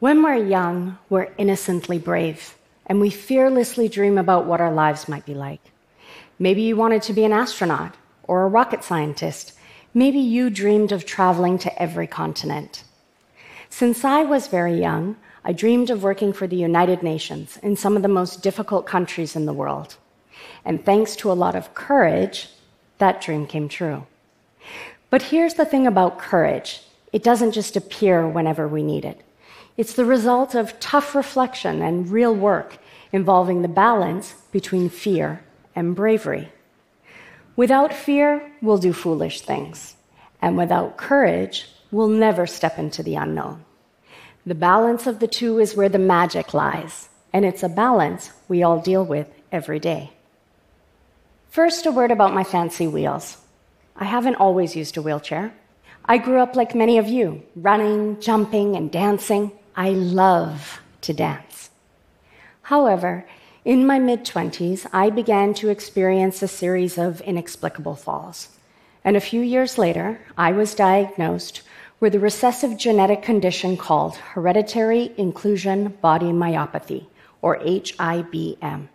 When we're young, we're innocently brave, and we fearlessly dream about what our lives might be like. Maybe you wanted to be an astronaut or a rocket scientist. Maybe you dreamed of traveling to every continent. Since I was very young, I dreamed of working for the United Nations in some of the most difficult countries in the world. And thanks to a lot of courage, that dream came true. But here's the thing about courage it doesn't just appear whenever we need it. It's the result of tough reflection and real work involving the balance between fear and bravery. Without fear, we'll do foolish things. And without courage, we'll never step into the unknown. The balance of the two is where the magic lies, and it's a balance we all deal with every day. First, a word about my fancy wheels. I haven't always used a wheelchair. I grew up like many of you, running, jumping, and dancing. I love to dance. However, in my mid 20s, I began to experience a series of inexplicable falls. And a few years later, I was diagnosed with a recessive genetic condition called hereditary inclusion body myopathy, or HIBM.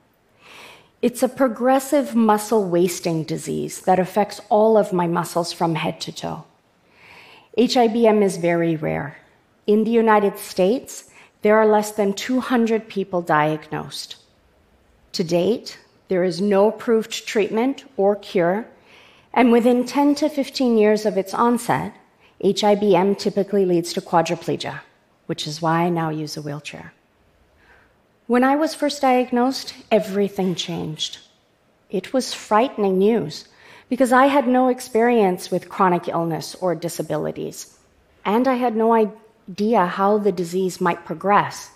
It's a progressive muscle wasting disease that affects all of my muscles from head to toe. HIBM is very rare. In the United States, there are less than 200 people diagnosed. To date, there is no approved treatment or cure, and within 10 to 15 years of its onset, HIBM typically leads to quadriplegia, which is why I now use a wheelchair. When I was first diagnosed, everything changed. It was frightening news because I had no experience with chronic illness or disabilities, and I had no idea how the disease might progress.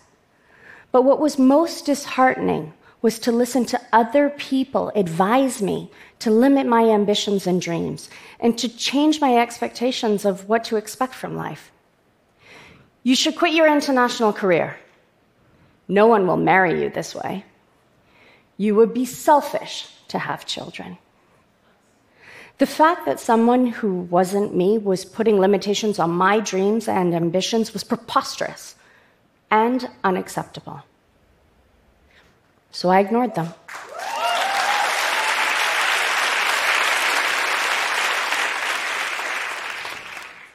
But what was most disheartening was to listen to other people advise me to limit my ambitions and dreams and to change my expectations of what to expect from life. You should quit your international career. No one will marry you this way. You would be selfish to have children. The fact that someone who wasn't me was putting limitations on my dreams and ambitions was preposterous and unacceptable. So I ignored them.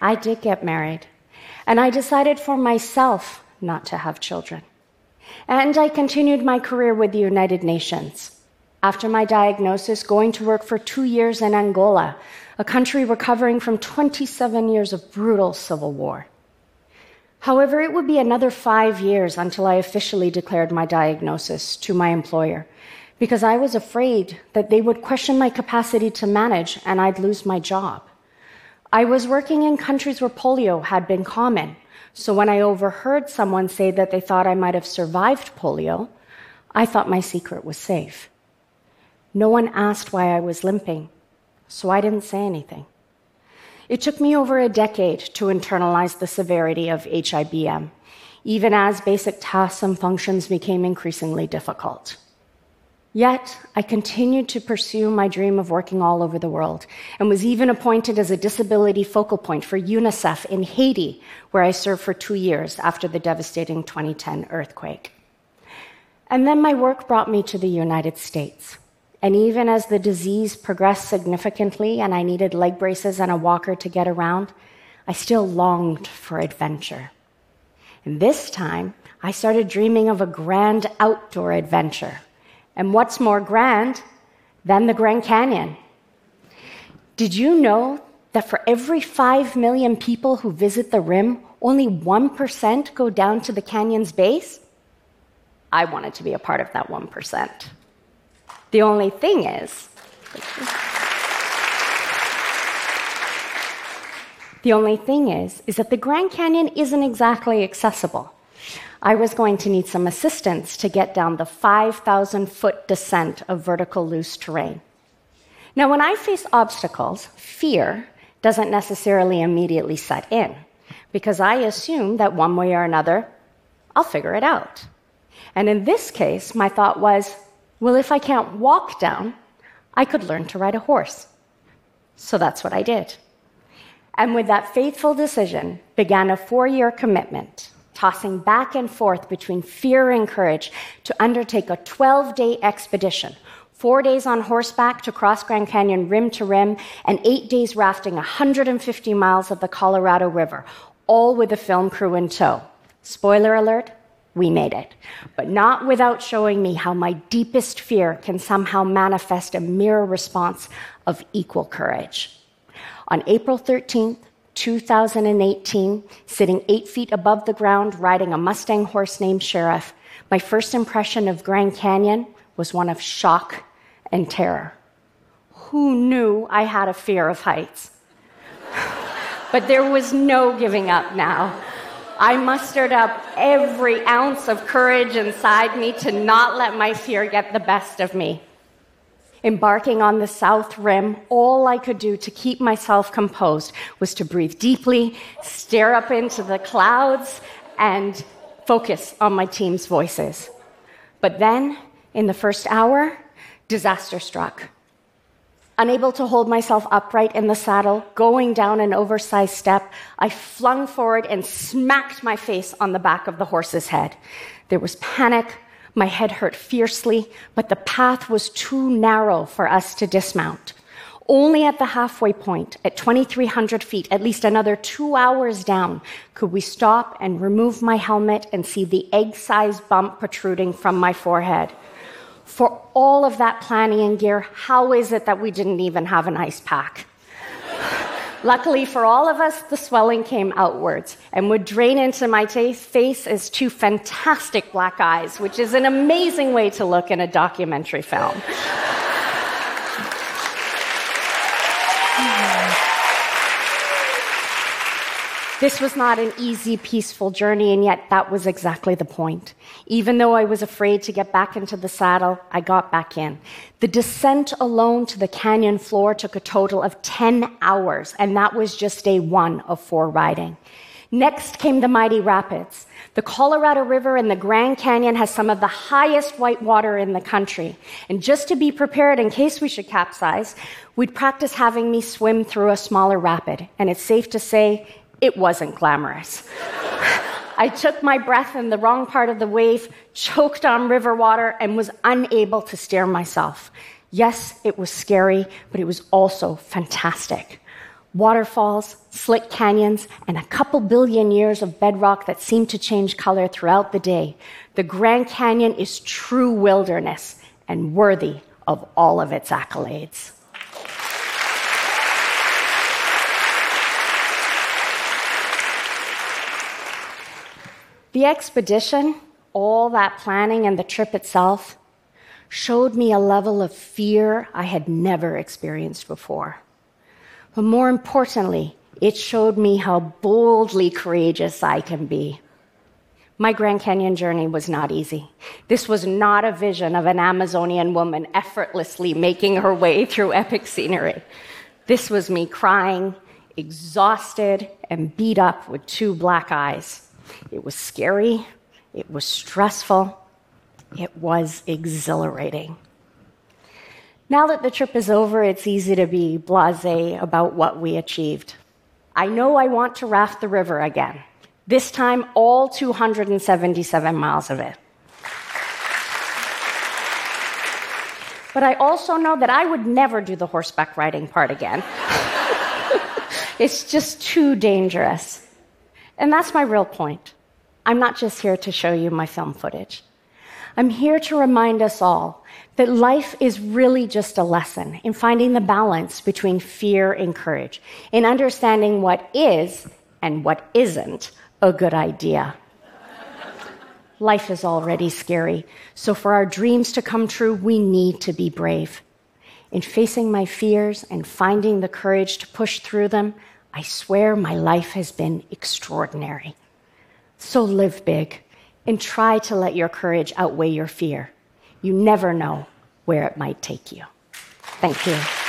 I did get married, and I decided for myself not to have children. And I continued my career with the United Nations after my diagnosis, going to work for two years in Angola, a country recovering from 27 years of brutal civil war. However, it would be another five years until I officially declared my diagnosis to my employer because I was afraid that they would question my capacity to manage and I'd lose my job. I was working in countries where polio had been common, so when I overheard someone say that they thought I might have survived polio, I thought my secret was safe. No one asked why I was limping, so I didn't say anything. It took me over a decade to internalize the severity of HIBM, even as basic tasks and functions became increasingly difficult. Yet, I continued to pursue my dream of working all over the world and was even appointed as a disability focal point for UNICEF in Haiti, where I served for two years after the devastating 2010 earthquake. And then my work brought me to the United States. And even as the disease progressed significantly and I needed leg braces and a walker to get around, I still longed for adventure. And this time, I started dreaming of a grand outdoor adventure. And what's more grand than the Grand Canyon? Did you know that for every 5 million people who visit the rim, only 1% go down to the canyon's base? I wanted to be a part of that 1%. The only thing is, the only thing is, is that the Grand Canyon isn't exactly accessible. I was going to need some assistance to get down the 5,000 foot descent of vertical loose terrain. Now, when I face obstacles, fear doesn't necessarily immediately set in because I assume that one way or another, I'll figure it out. And in this case, my thought was, well, if I can't walk down, I could learn to ride a horse. So that's what I did. And with that faithful decision began a four year commitment tossing back and forth between fear and courage to undertake a 12 day expedition. Four days on horseback to cross Grand Canyon rim to rim, and eight days rafting 150 miles of the Colorado River, all with a film crew in tow. Spoiler alert, we made it. But not without showing me how my deepest fear can somehow manifest a mirror response of equal courage. On April 13th, 2018, sitting eight feet above the ground, riding a Mustang horse named Sheriff, my first impression of Grand Canyon was one of shock and terror. Who knew I had a fear of heights? but there was no giving up now. I mustered up every ounce of courage inside me to not let my fear get the best of me. Embarking on the South Rim, all I could do to keep myself composed was to breathe deeply, stare up into the clouds, and focus on my team's voices. But then, in the first hour, disaster struck. Unable to hold myself upright in the saddle, going down an oversized step, I flung forward and smacked my face on the back of the horse's head. There was panic. My head hurt fiercely, but the path was too narrow for us to dismount. Only at the halfway point, at 2,300 feet, at least another two hours down, could we stop and remove my helmet and see the egg sized bump protruding from my forehead for all of that planning and gear, how is it that we didn't even have an ice pack? Luckily for all of us, the swelling came outwards and would drain into my face as two fantastic black eyes, which is an amazing way to look in a documentary film. This was not an easy, peaceful journey, and yet that was exactly the point. Even though I was afraid to get back into the saddle, I got back in. The descent alone to the canyon floor took a total of 10 hours, and that was just day one of four riding. Next came the mighty rapids. The Colorado River in the Grand Canyon has some of the highest white water in the country. And just to be prepared in case we should capsize, we'd practice having me swim through a smaller rapid. And it's safe to say it wasn't glamorous. I took my breath in the wrong part of the wave, choked on river water, and was unable to steer myself. Yes, it was scary, but it was also fantastic. Waterfalls, slick canyons, and a couple billion years of bedrock that seemed to change color throughout the day. The Grand Canyon is true wilderness and worthy of all of its accolades. The expedition, all that planning and the trip itself, showed me a level of fear I had never experienced before. But more importantly, it showed me how boldly courageous I can be. My Grand Canyon journey was not easy. This was not a vision of an Amazonian woman effortlessly making her way through epic scenery. This was me crying, exhausted, and beat up with two black eyes. It was scary, it was stressful, it was exhilarating. Now that the trip is over, it's easy to be blase about what we achieved. I know I want to raft the river again, this time all 277 miles of it. But I also know that I would never do the horseback riding part again. it's just too dangerous. And that's my real point. I'm not just here to show you my film footage. I'm here to remind us all that life is really just a lesson in finding the balance between fear and courage, in understanding what is and what isn't a good idea. life is already scary, so for our dreams to come true, we need to be brave. In facing my fears and finding the courage to push through them, I swear my life has been extraordinary. So live big and try to let your courage outweigh your fear. You never know where it might take you. Thank you.